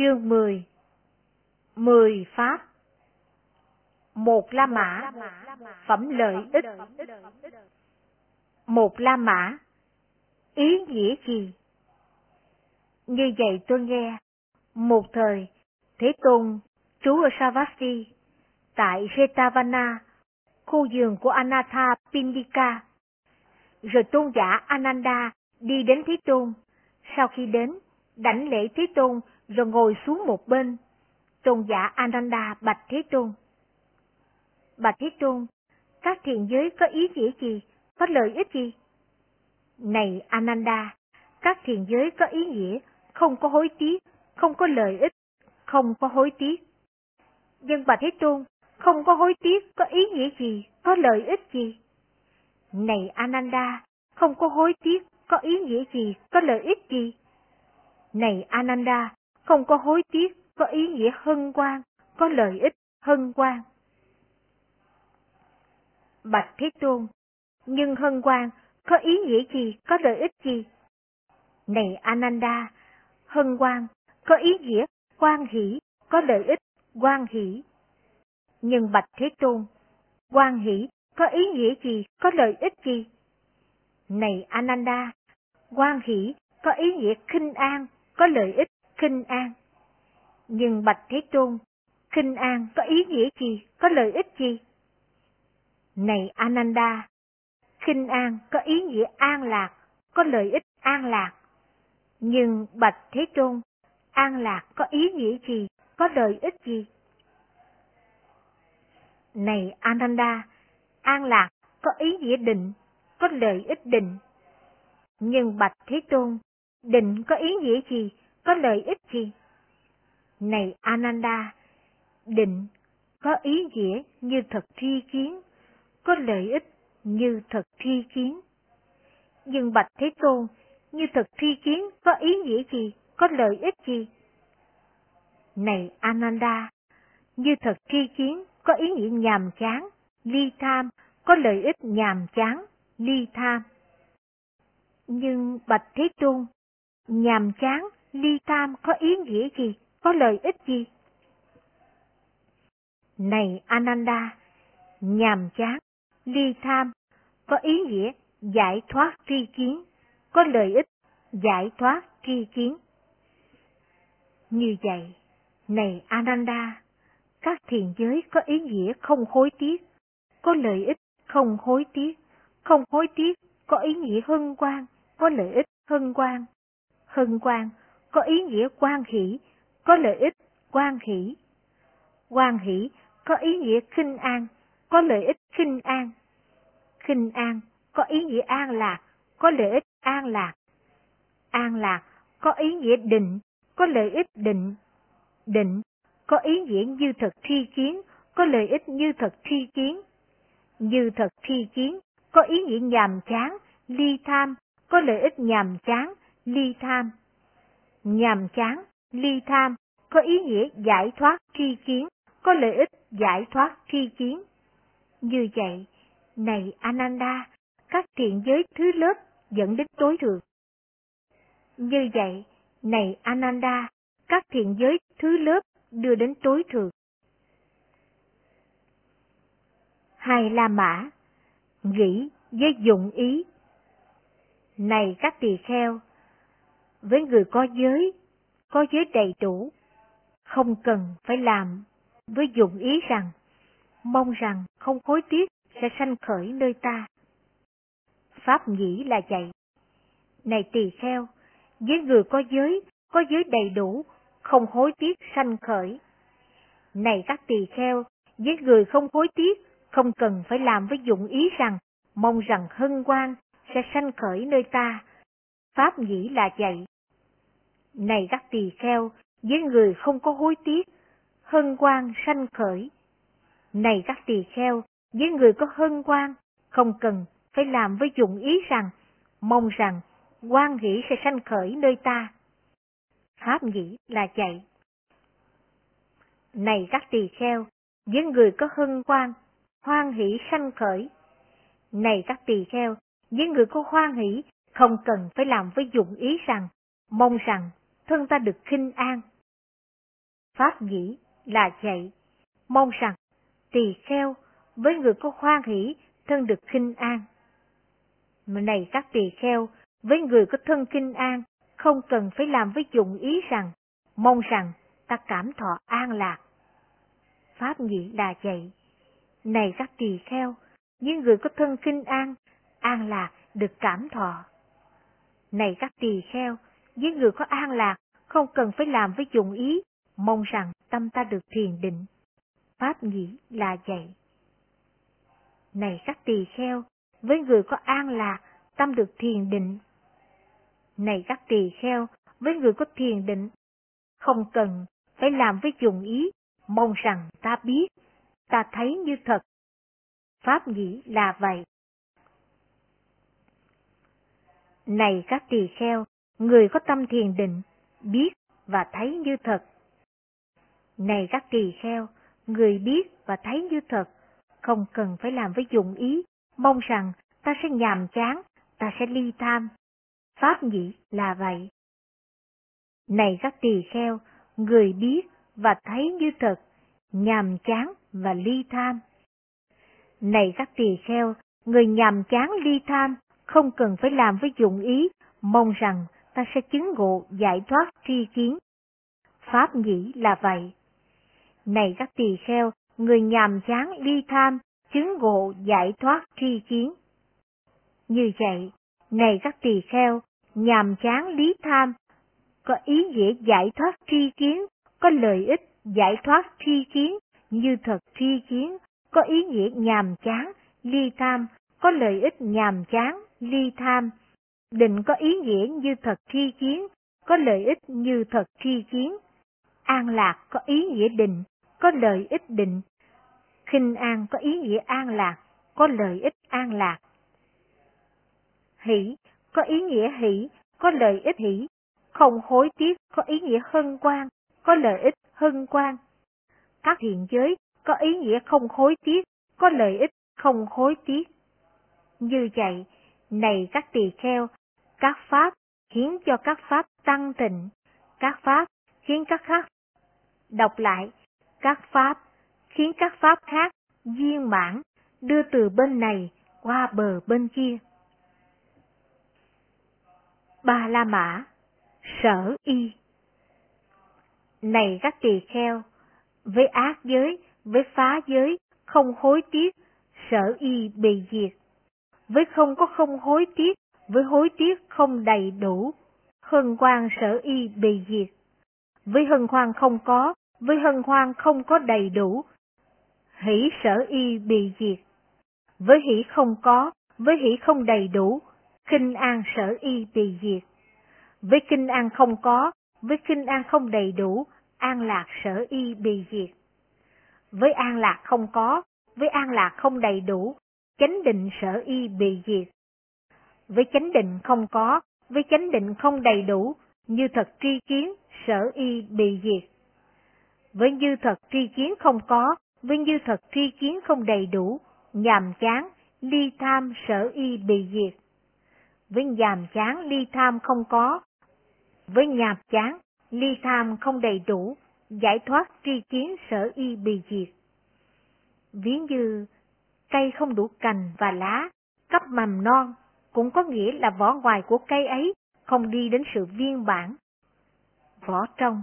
Chương 10 Mười Pháp Một La Mã Phẩm lợi ích Một La Mã Ý nghĩa gì? Như vậy tôi nghe, một thời, Thế Tôn trú ở Savasti, tại Jetavana, khu vườn của Anatha Pindika. Rồi tôn giả Ananda đi đến Thế Tôn. Sau khi đến, đảnh lễ Thế Tôn rồi ngồi xuống một bên. Tôn giả Ananda bạch Thế Tôn. Bạch Thế Tôn, các thiền giới có ý nghĩa gì, có lợi ích gì? Này Ananda, các thiền giới có ý nghĩa, không có hối tiếc, không có lợi ích, không có hối tiếc. Nhưng Bạch Thế Tôn, không có hối tiếc có ý nghĩa gì, có lợi ích gì? Này Ananda, không có hối tiếc có ý nghĩa gì, có lợi ích gì? Này Ananda, không có hối tiếc có ý nghĩa hân hoan, có lợi ích hân hoan. Bạch Thế Tôn, nhưng hân hoan có ý nghĩa gì, có lợi ích gì? Này Ananda, hân hoan có ý nghĩa quan hỷ, có lợi ích quan hỷ. Nhưng Bạch Thế Tôn, quan hỷ có ý nghĩa gì, có lợi ích gì? Này Ananda, quan hỷ có ý nghĩa khinh an, có lợi ích khinh an. Nhưng Bạch Thế Tôn, khinh an có ý nghĩa gì, có lợi ích gì? Này Ananda, khinh an có ý nghĩa an lạc, có lợi ích an lạc. Nhưng Bạch Thế Tôn, an lạc có ý nghĩa gì, có lợi ích gì? Này Ananda, an lạc có ý nghĩa định, có lợi ích định. Nhưng Bạch Thế Tôn, định có ý nghĩa gì, có lợi ích gì? Này Ananda, định có ý nghĩa như thật tri kiến, có lợi ích như thật tri kiến. Nhưng Bạch Thế Tôn, như thật tri kiến có ý nghĩa gì, có lợi ích gì? Này Ananda, như thật tri kiến có ý nghĩa nhàm chán, ly tham, có lợi ích nhàm chán, ly tham. Nhưng Bạch Thế Tôn, nhàm chán, ly tam có ý nghĩa gì, có lợi ích gì? Này Ananda, nhàm chán, ly tham, có ý nghĩa giải thoát tri kiến, có lợi ích giải thoát tri kiến. Như vậy, này Ananda, các thiền giới có ý nghĩa không hối tiếc, có lợi ích không hối tiếc, không hối tiếc có ý nghĩa hân hoan, có lợi ích hân hoan. Hân hoan có ý nghĩa quan hỷ, có lợi ích quan hỷ. Quan hỷ có ý nghĩa khinh an, có lợi ích khinh an. Khinh an có ý nghĩa an lạc, có lợi ích an lạc. An lạc có ý nghĩa định, có lợi ích định. Định có ý nghĩa như thật thi kiến, có lợi ích như thật thi kiến. Như thật thi kiến có ý nghĩa nhàm chán, ly tham, có lợi ích nhàm chán, ly tham. Nhàm chán, ly tham có ý nghĩa giải thoát tri kiến, có lợi ích giải thoát tri kiến. Như vậy, này Ananda, các thiện giới thứ lớp dẫn đến tối thượng. Như vậy, này Ananda, các thiện giới thứ lớp đưa đến tối thượng. Hai La Mã Nghĩ với dụng ý Này các tỳ kheo, với người có giới, có giới đầy đủ, không cần phải làm với dụng ý rằng, mong rằng không hối tiếc sẽ sanh khởi nơi ta. Pháp nghĩ là vậy. Này tỳ kheo, với người có giới, có giới đầy đủ, không hối tiếc sanh khởi. Này các tỳ kheo, với người không hối tiếc, không cần phải làm với dụng ý rằng, mong rằng hân hoan sẽ sanh khởi nơi ta. Pháp nghĩ là vậy. Này các tỳ kheo, với người không có hối tiếc, hân quan sanh khởi. Này các tỳ kheo, với người có hân quan không cần phải làm với dụng ý rằng, mong rằng quan hỷ sẽ sanh khởi nơi ta. Pháp nghĩ là chạy Này các tỳ kheo, với người có hân quan hoan hỷ sanh khởi. Này các tỳ kheo, với người có hoan hỷ, không cần phải làm với dụng ý rằng, mong rằng thân ta được khinh an. Pháp nghĩ là vậy, mong rằng tỳ kheo với người có khoan hỷ thân được kinh an. Mà này các tỳ kheo, với người có thân kinh an, không cần phải làm với dụng ý rằng, mong rằng ta cảm thọ an lạc. Pháp nghĩ là vậy. Này các tỳ kheo, những người có thân kinh an, an lạc được cảm thọ. Này các tỳ kheo, với người có an lạc, không cần phải làm với dụng ý, mong rằng tâm ta được thiền định. Pháp nghĩ là vậy. Này các tỳ kheo, với người có an lạc, tâm được thiền định. Này các tỳ kheo, với người có thiền định, không cần phải làm với dùng ý, mong rằng ta biết, ta thấy như thật. Pháp nghĩ là vậy. Này các tỳ kheo, người có tâm thiền định, biết và thấy như thật. Này các tỳ kheo, người biết và thấy như thật, không cần phải làm với dụng ý, mong rằng ta sẽ nhàm chán, ta sẽ ly tham. Pháp nhĩ là vậy. Này các tỳ kheo, người biết và thấy như thật, nhàm chán và ly tham. Này các tỳ kheo, người nhàm chán ly tham, không cần phải làm với dụng ý, mong rằng ta sẽ chứng ngộ giải thoát tri kiến. Pháp nhĩ là vậy. Này các tỳ kheo, người nhàm chán ly tham, chứng ngộ giải thoát tri kiến. Như vậy, này các tỳ kheo, nhàm chán lý tham, có ý nghĩa giải thoát tri kiến, có lợi ích giải thoát tri kiến, như thật tri kiến, có ý nghĩa nhàm chán, ly tham, có lợi ích nhàm chán, ly tham. Định có ý nghĩa như thật tri kiến, có lợi ích như thật tri kiến. An lạc có ý nghĩa định, có lợi ích định. Khinh an có ý nghĩa an lạc, có lợi ích an lạc. Hỷ có ý nghĩa hỷ, có lợi ích hỷ. Không hối tiếc có ý nghĩa hân quan, có lợi ích hân quan. Các thiện giới có ý nghĩa không hối tiếc, có lợi ích không hối tiếc. Như vậy, này các tỳ kheo, các pháp khiến cho các pháp tăng tịnh, các pháp khiến các khác đọc lại, các pháp khiến các pháp khác viên mãn, đưa từ bên này qua bờ bên kia. Ba La Mã, Sở Y Này các tỳ kheo, với ác giới, với phá giới, không hối tiếc, sở y bị diệt. Với không có không hối tiếc, với hối tiếc không đầy đủ, hân hoan sở y bị diệt. Với hân hoan không có, với hân hoan không có đầy đủ, hỷ sở y bị diệt. Với hỷ không có, với hỷ không đầy đủ, kinh an sở y bị diệt. Với kinh an không có, với kinh an không đầy đủ, an lạc sở y bị diệt. Với an lạc không có, với an lạc không đầy đủ, chánh định sở y bị diệt. Với chánh định không có, với chánh định không đầy đủ, như thật tri kiến, sở y bị diệt. Với như thật tri kiến không có, với như thật tri kiến không đầy đủ, nhàm chán, ly tham sở y bị diệt. Với nhàm chán ly tham không có, với nhàm chán, ly tham không đầy đủ, giải thoát tri kiến sở y bị diệt. Ví như cây không đủ cành và lá, cấp mầm non, cũng có nghĩa là vỏ ngoài của cây ấy không đi đến sự viên bản. Vỏ trong,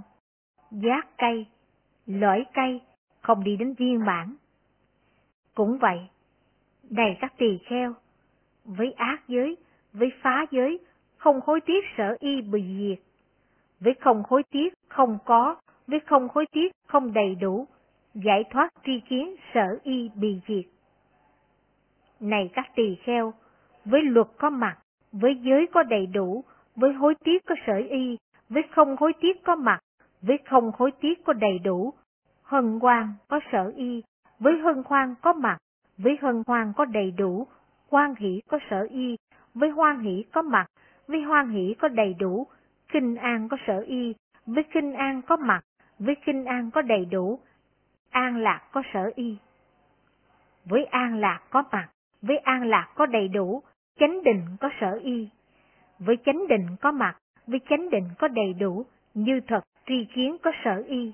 giác cây, lõi cây không đi đến viên bản. Cũng vậy, này các tỳ kheo, với ác giới, với phá giới, không hối tiếc sở y bị diệt. Với không hối tiếc không có, với không hối tiếc không đầy đủ, giải thoát tri kiến sở y bị diệt. Này các tỳ kheo, với luật có mặt, với giới có đầy đủ, với hối tiếc có sở y, với không hối tiếc có mặt, với không hối tiếc có đầy đủ, hân hoan có sở y, với hân hoan có mặt, với hân hoan có đầy đủ, hoan hỷ có sở y, với hoan hỷ có mặt, với hoan hỷ có đầy đủ, kinh an có sở y, với kinh an có mặt, với kinh an có đầy đủ, an lạc có sở y. Với an lạc có mặt, với an lạc có đầy đủ, chánh định có sở y. Với chánh định có mặt, với chánh định có đầy đủ, như thật tri kiến có sở y.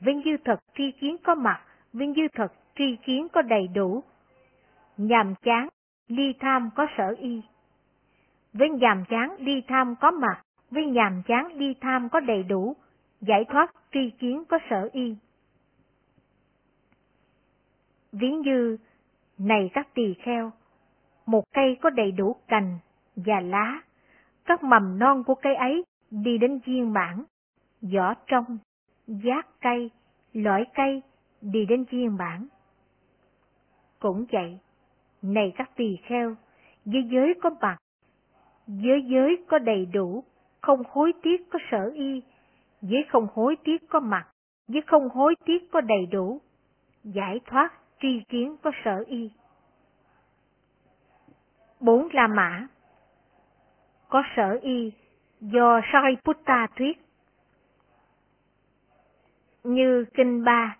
với như thật tri kiến có mặt, với như thật tri kiến có đầy đủ. Nhàm chán, ly tham có sở y. Với nhàm chán ly tham có mặt, với nhàm chán ly tham có đầy đủ, giải thoát tri kiến có sở y. Ví như, này các tỳ kheo, một cây có đầy đủ cành và lá, các mầm non của cây ấy đi đến viên mãn, vỏ trong, giác cây, lõi cây đi đến viên mãn. Cũng vậy, này các tỳ kheo, giới giới có mặt, giới giới có đầy đủ, không hối tiếc có sở y, giới không hối tiếc có mặt, giới không hối tiếc có đầy đủ, giải thoát tri kiến có sở y. Bốn La Mã Có sở y do Sariputta thuyết. Như Kinh Ba,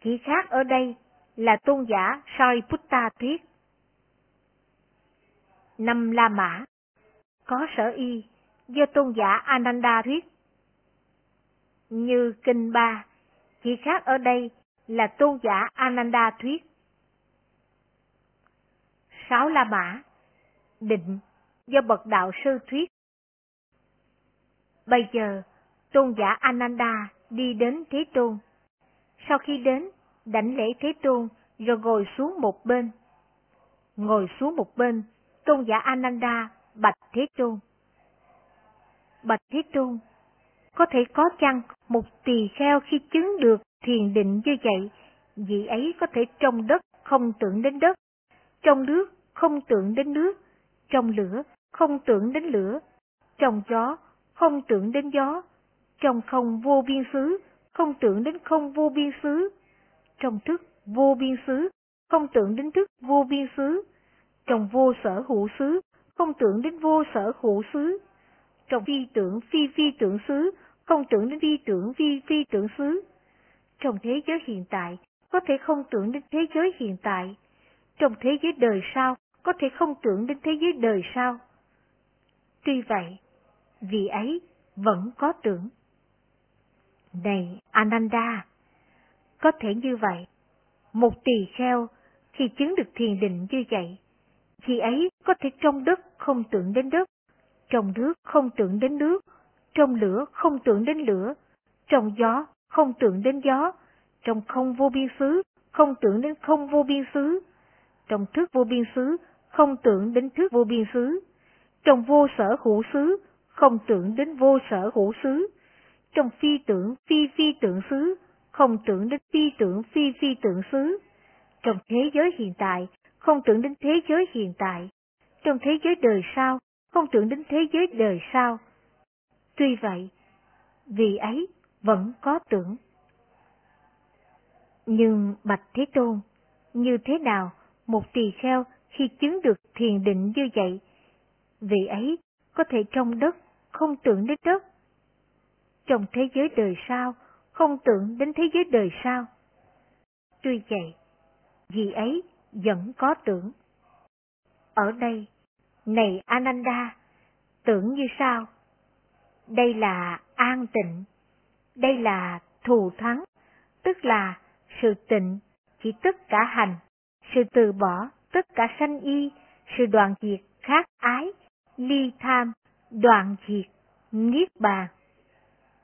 chỉ khác ở đây là tôn giả Sariputta thuyết. Năm La Mã Có sở y do tôn giả Ananda thuyết. Như Kinh Ba, chỉ khác ở đây là tôn giả Ananda thuyết. Sáu La Mã Định do bậc đạo sư thuyết. Bây giờ, tôn giả Ananda đi đến Thế Tôn. Sau khi đến, đảnh lễ Thế Tôn rồi ngồi xuống một bên. Ngồi xuống một bên, tôn giả Ananda bạch Thế Tôn. Bạch Thế Tôn, có thể có chăng một tỳ kheo khi chứng được thiền định như vậy, vị ấy có thể trong đất không tưởng đến đất, trong nước không tưởng đến nước, trong lửa không tưởng đến lửa, trong gió không tưởng đến gió, trong không vô biên xứ không tưởng đến không vô biên xứ, trong thức vô biên xứ không tưởng đến thức vô biên xứ, trong vô sở hữu xứ không tưởng đến vô sở hữu xứ, trong phi tưởng phi phi tưởng xứ không tưởng đến phi tưởng phi phi tưởng xứ. Trong thế giới hiện tại, có thể không tưởng đến thế giới hiện tại. Trong thế giới đời sau, có thể không tưởng đến thế giới đời sau. Tuy vậy, vì ấy vẫn có tưởng. Này Ananda, có thể như vậy, một tỳ kheo khi chứng được thiền định như vậy, khi ấy có thể trong đất không tưởng đến đất, trong nước không tưởng đến nước, trong lửa không tưởng đến lửa, trong gió không tưởng đến gió, trong không vô biên xứ không tưởng đến không vô biên xứ, trong thức vô biên xứ không tưởng đến thước vô biên xứ, trong vô sở hữu xứ không tưởng đến vô sở hữu xứ, trong phi tưởng phi phi tưởng xứ không tưởng đến phi tưởng phi phi tưởng xứ, trong thế giới hiện tại không tưởng đến thế giới hiện tại, trong thế giới đời sau không tưởng đến thế giới đời sau. Tuy vậy, vì ấy vẫn có tưởng. Nhưng Bạch Thế Tôn, như thế nào một tỳ kheo khi chứng được thiền định như vậy, vị ấy có thể trong đất không tưởng đến đất, trong thế giới đời sau không tưởng đến thế giới đời sau. Tuy vậy, vị ấy vẫn có tưởng. Ở đây, này Ananda, tưởng như sao? Đây là an tịnh, đây là thù thắng, tức là sự tịnh chỉ tất cả hành, sự từ bỏ tất cả sanh y, sự đoạn diệt khác ái, ly tham, đoạn diệt, niết bàn.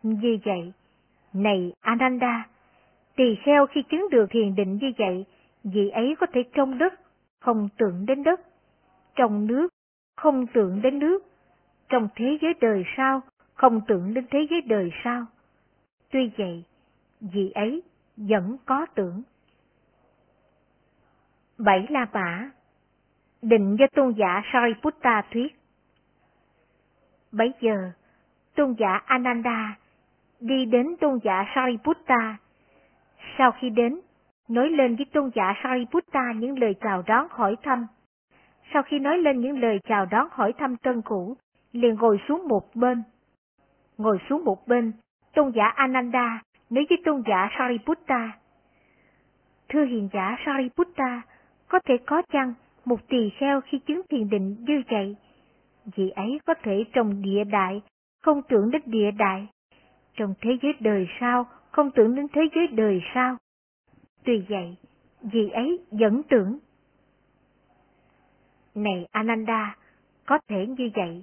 Như vậy, này Ananda, tỳ kheo khi chứng được thiền định như vậy, vị ấy có thể trong đất, không tưởng đến đất, trong nước, không tưởng đến nước, trong thế giới đời sau, không tưởng đến thế giới đời sau. Tuy vậy, vị ấy vẫn có tưởng. Bảy La Mã Định do tôn giả Sariputta thuyết Bấy giờ, tôn giả Ananda đi đến tôn giả Sariputta. Sau khi đến, nói lên với tôn giả Sariputta những lời chào đón hỏi thăm. Sau khi nói lên những lời chào đón hỏi thăm tân cũ, liền ngồi xuống một bên. Ngồi xuống một bên, tôn giả Ananda nói với tôn giả Sariputta. Thưa hiền giả Sariputta, có thể có chăng một tỳ kheo khi chứng thiền định như vậy? vị ấy có thể trong địa đại, không tưởng đến địa đại. Trong thế giới đời sau, không tưởng đến thế giới đời sau. Tuy vậy, vị ấy vẫn tưởng. Này Ananda, có thể như vậy.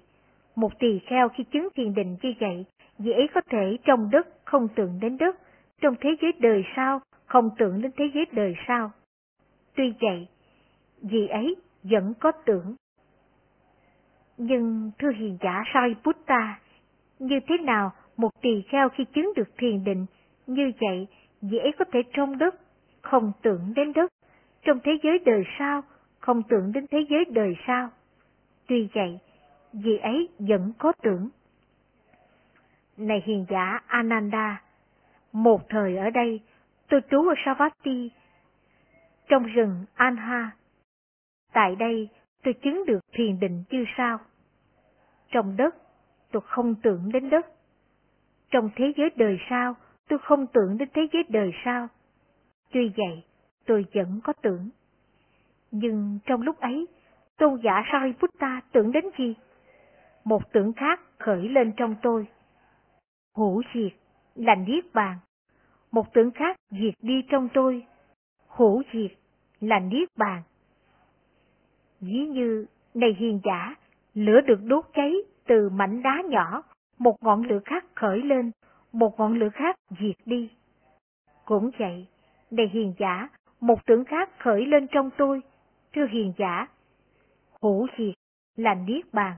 Một tỳ kheo khi chứng thiền định như vậy, vị ấy có thể trong đất không tưởng đến đất, trong thế giới đời sau không tưởng đến thế giới đời sau. Tuy vậy, vì ấy vẫn có tưởng. Nhưng thưa hiền giả Sariputta, như thế nào một tỳ kheo khi chứng được thiền định như vậy, dễ ấy có thể trong đất không tưởng đến đất, trong thế giới đời sau không tưởng đến thế giới đời sau. Tuy vậy, vì ấy vẫn có tưởng. Này hiền giả Ananda, một thời ở đây, tôi trú ở Savati, trong rừng Anha. Tại đây, tôi chứng được thiền định như sau. Trong đất, tôi không tưởng đến đất. Trong thế giới đời sau, tôi không tưởng đến thế giới đời sau. Tuy vậy, tôi vẫn có tưởng. Nhưng trong lúc ấy, tôn giả Sariputta tưởng đến gì? Một tưởng khác khởi lên trong tôi. Hữu diệt là Niết Bàn. Một tưởng khác diệt đi trong tôi. Hữu diệt là Niết Bàn. Ví như, này hiền giả, lửa được đốt cháy từ mảnh đá nhỏ, một ngọn lửa khác khởi lên, một ngọn lửa khác diệt đi. Cũng vậy, này hiền giả, một tưởng khác khởi lên trong tôi, thưa hiền giả. Hữu diệt là Niết Bàn.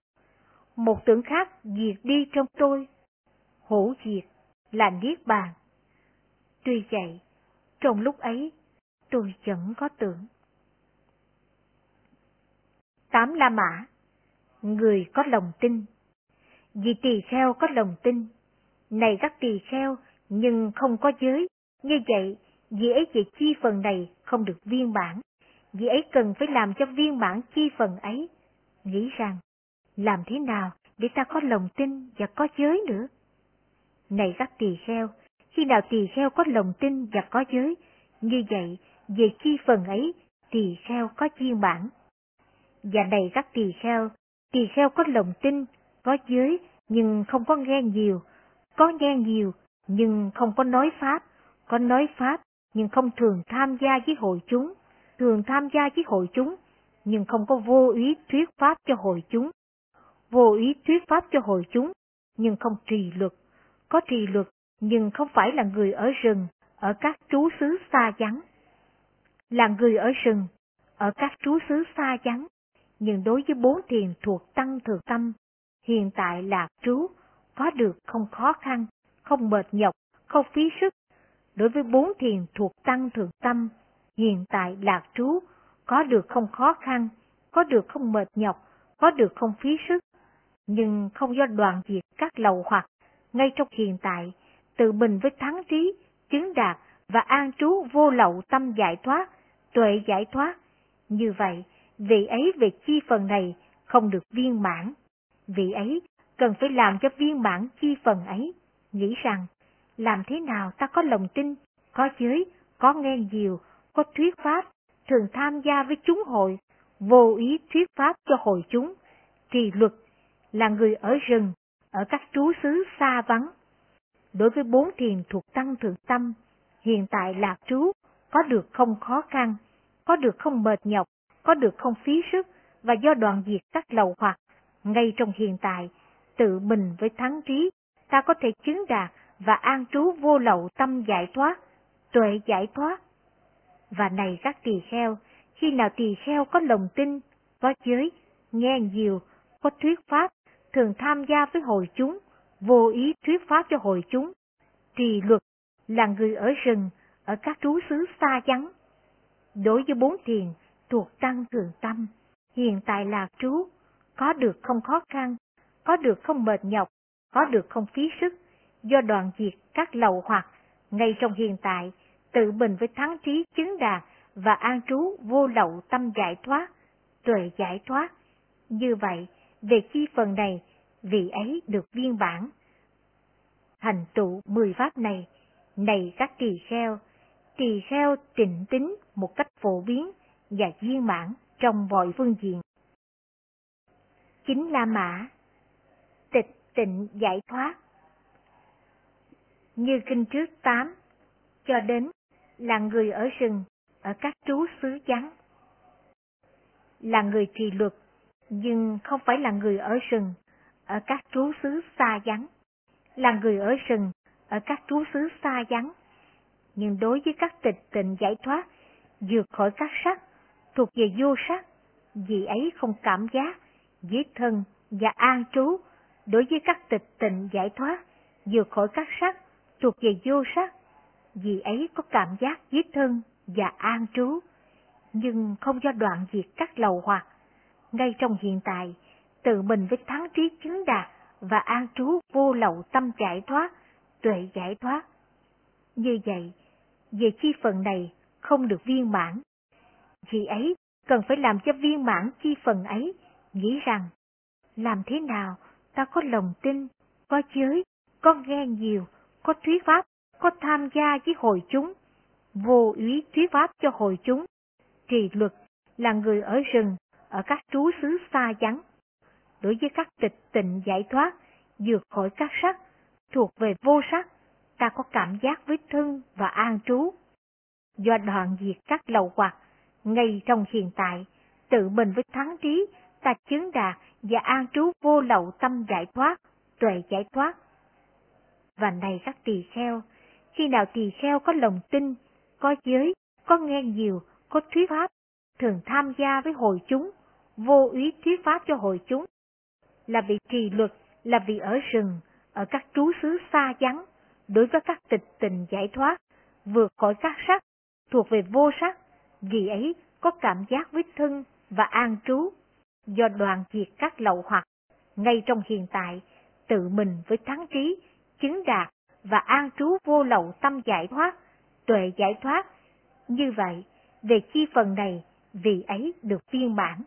Một tưởng khác diệt đi trong tôi, hữu diệt là Niết Bàn. Tuy vậy, trong lúc ấy, tôi vẫn có tưởng. Tám La Mã Người có lòng tin Vì tỳ kheo có lòng tin. Này các tỳ kheo, nhưng không có giới. Như vậy, vì ấy về chi phần này không được viên bản. Vì ấy cần phải làm cho viên bản chi phần ấy. Nghĩ rằng, làm thế nào để ta có lòng tin và có giới nữa? Này các tỳ kheo, khi nào tỳ kheo có lòng tin và có giới, như vậy, về chi phần ấy, tỳ kheo có chiên bản. Và đầy các tỳ kheo, tỳ kheo có lòng tin, có giới, nhưng không có nghe nhiều, có nghe nhiều, nhưng không có nói Pháp, có nói Pháp, nhưng không thường tham gia với hội chúng, thường tham gia với hội chúng, nhưng không có vô ý thuyết Pháp cho hội chúng, vô ý thuyết Pháp cho hội chúng, nhưng không trì luật, có trì luật, nhưng không phải là người ở rừng, ở các trú xứ xa vắng. Là người ở rừng, ở các trú xứ xa vắng, nhưng đối với bốn thiền thuộc tăng thừa tâm, hiện tại lạc trú, có được không khó khăn, không mệt nhọc, không phí sức. Đối với bốn thiền thuộc tăng thượng tâm, hiện tại lạc trú, có được không khó khăn, có được không mệt nhọc, có được không phí sức, nhưng không do đoàn diệt các lầu hoặc, ngay trong hiện tại, tự mình với thắng trí, chứng đạt và an trú vô lậu tâm giải thoát, tuệ giải thoát. Như vậy, vị ấy về chi phần này không được viên mãn. Vị ấy cần phải làm cho viên mãn chi phần ấy, nghĩ rằng, làm thế nào ta có lòng tin, có giới, có nghe nhiều, có thuyết pháp, thường tham gia với chúng hội, vô ý thuyết pháp cho hội chúng, trì luật, là người ở rừng, ở các trú xứ xa vắng. Đối với bốn thiền thuộc tăng thượng tâm, hiện tại lạc trú, có được không khó khăn, có được không mệt nhọc, có được không phí sức, và do đoàn diệt các lầu hoặc, ngay trong hiện tại, tự mình với thắng trí, ta có thể chứng đạt và an trú vô lậu tâm giải thoát, tuệ giải thoát. Và này các tỳ kheo, khi nào tỳ kheo có lòng tin, có giới, nghe nhiều, có thuyết pháp, thường tham gia với hội chúng, vô ý thuyết pháp cho hội chúng, trì luật, là người ở rừng, ở các trú xứ xa vắng. Đối với bốn thiền thuộc tăng thường tâm, hiện tại lạc trú, có được không khó khăn, có được không mệt nhọc, có được không phí sức, do đoàn diệt các lầu hoặc, ngay trong hiện tại, tự mình với thắng trí chứng đạt và an trú vô lậu tâm giải thoát, tuệ giải thoát. Như vậy, về chi phần này, vị ấy được viên bản. Thành tựu mười pháp này, này các tỳ kheo, tỳ kheo tịnh tính một cách phổ biến và viên mãn trong mọi phương diện. Chính La Mã Tịch tịnh giải thoát Như kinh trước 8, cho đến là người ở rừng ở các trú xứ vắng. Là người trì luật, nhưng không phải là người ở rừng ở các trú xứ xa vắng. Là người ở rừng ở các trú xứ xa vắng. Nhưng đối với các tịch tịnh giải thoát, vượt khỏi các sắc, thuộc về vô sắc, vì ấy không cảm giác, giết thân và an trú đối với các tịch tịnh giải thoát, vượt khỏi các sắc, thuộc về vô sắc, vì ấy có cảm giác giết thân và an trú, nhưng không do đoạn diệt các lầu hoặc. Ngay trong hiện tại, tự mình với thắng trí chứng đạt và an trú vô lậu tâm giải thoát, tuệ giải thoát. Như vậy, về chi phần này không được viên mãn. Chị ấy, cần phải làm cho viên mãn chi phần ấy, nghĩ rằng, làm thế nào ta có lòng tin, có giới, có nghe nhiều, có thuyết pháp, có tham gia với hội chúng, vô úy thuyết pháp cho hội chúng. Trì luật là người ở rừng, ở các trú xứ xa vắng. Đối với các tịch tịnh giải thoát, vượt khỏi các sắc, thuộc về vô sắc, ta có cảm giác với thân và an trú. Do đoạn diệt các lầu hoặc, ngay trong hiện tại, tự mình với thắng trí, ta chứng đạt và an trú vô lậu tâm giải thoát, tuệ giải thoát. Và này các tỳ kheo, khi nào tỳ kheo có lòng tin, có giới, có nghe nhiều, có thuyết pháp, thường tham gia với hội chúng, vô úy thuyết pháp cho hội chúng, là vị trì luật, là vị ở rừng, ở các trú xứ xa vắng, đối với các tịch tình giải thoát, vượt khỏi các sắc, thuộc về vô sắc, vì ấy có cảm giác với thân và an trú, do đoàn diệt các lậu hoặc, ngay trong hiện tại, tự mình với thắng trí, chứng đạt và an trú vô lậu tâm giải thoát, tuệ giải thoát. Như vậy, về chi phần này, vì ấy được viên bản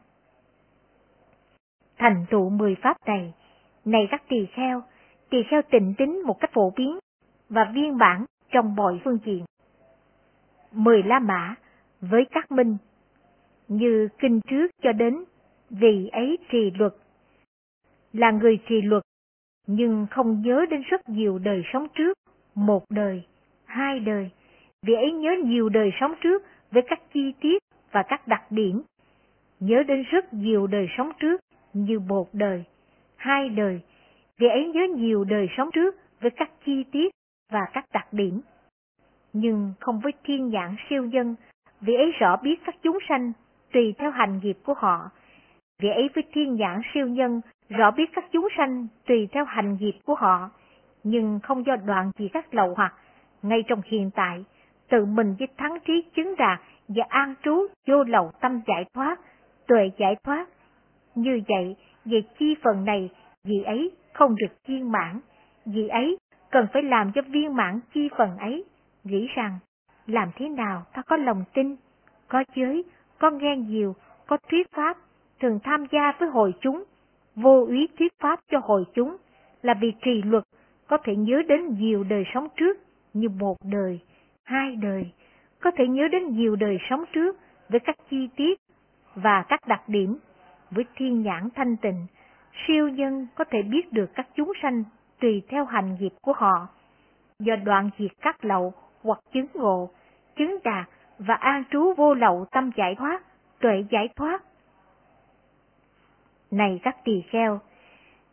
Thành tụ mười pháp này, này các tỳ kheo, tỳ kheo tịnh tính một cách phổ biến và viên bản trong mọi phương diện. Mười la mã với các minh, như kinh trước cho đến vì ấy trì luật. Là người trì luật, nhưng không nhớ đến rất nhiều đời sống trước, một đời, hai đời, vì ấy nhớ nhiều đời sống trước với các chi tiết và các đặc điểm. Nhớ đến rất nhiều đời sống trước như một đời, hai đời, vì ấy nhớ nhiều đời sống trước với các chi tiết và các đặc điểm. Nhưng không với thiên nhãn siêu nhân, vì ấy rõ biết các chúng sanh tùy theo hành nghiệp của họ. Vì ấy với thiên nhãn siêu nhân, rõ biết các chúng sanh tùy theo hành nghiệp của họ, nhưng không do đoạn gì các lậu hoặc, ngay trong hiện tại, tự mình với thắng trí chứng đạt và an trú vô lậu tâm giải thoát, tuệ giải thoát. Như vậy, về chi phần này, vị ấy không được viên mãn, vị ấy cần phải làm cho viên mãn chi phần ấy, nghĩ rằng, làm thế nào ta có lòng tin, có giới, có nghe nhiều, có thuyết pháp, thường tham gia với hội chúng, vô úy thuyết pháp cho hội chúng, là vì trì luật, có thể nhớ đến nhiều đời sống trước như một đời, hai đời, có thể nhớ đến nhiều đời sống trước với các chi tiết và các đặc điểm, với thiên nhãn thanh tịnh, siêu nhân có thể biết được các chúng sanh tùy theo hành nghiệp của họ. Do đoạn diệt các lậu hoặc chứng ngộ, chứng đạt và an trú vô lậu tâm giải thoát, tuệ giải thoát. Này các tỳ kheo,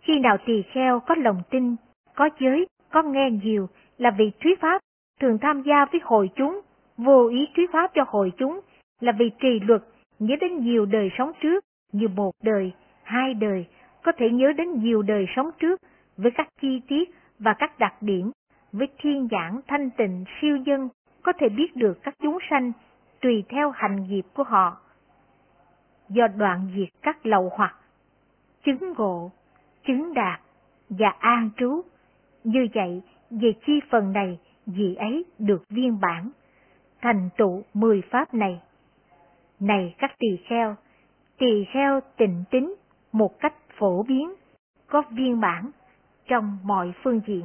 khi nào tỳ kheo có lòng tin, có giới, có nghe nhiều là vì thuyết pháp, thường tham gia với hội chúng, vô ý thuyết pháp cho hội chúng là vì trì luật, nhớ đến nhiều đời sống trước, như một đời, hai đời, có thể nhớ đến nhiều đời sống trước với các chi tiết và các đặc điểm, với thiên giảng thanh tịnh siêu dân có thể biết được các chúng sanh tùy theo hành nghiệp của họ. Do đoạn diệt các lậu hoặc, chứng ngộ, chứng đạt và an trú, như vậy về chi phần này vị ấy được viên bản, thành tụ mười pháp này. Này các tỳ kheo, tỳ kheo tịnh tính một cách phổ biến, có viên bản trong mọi phương diện.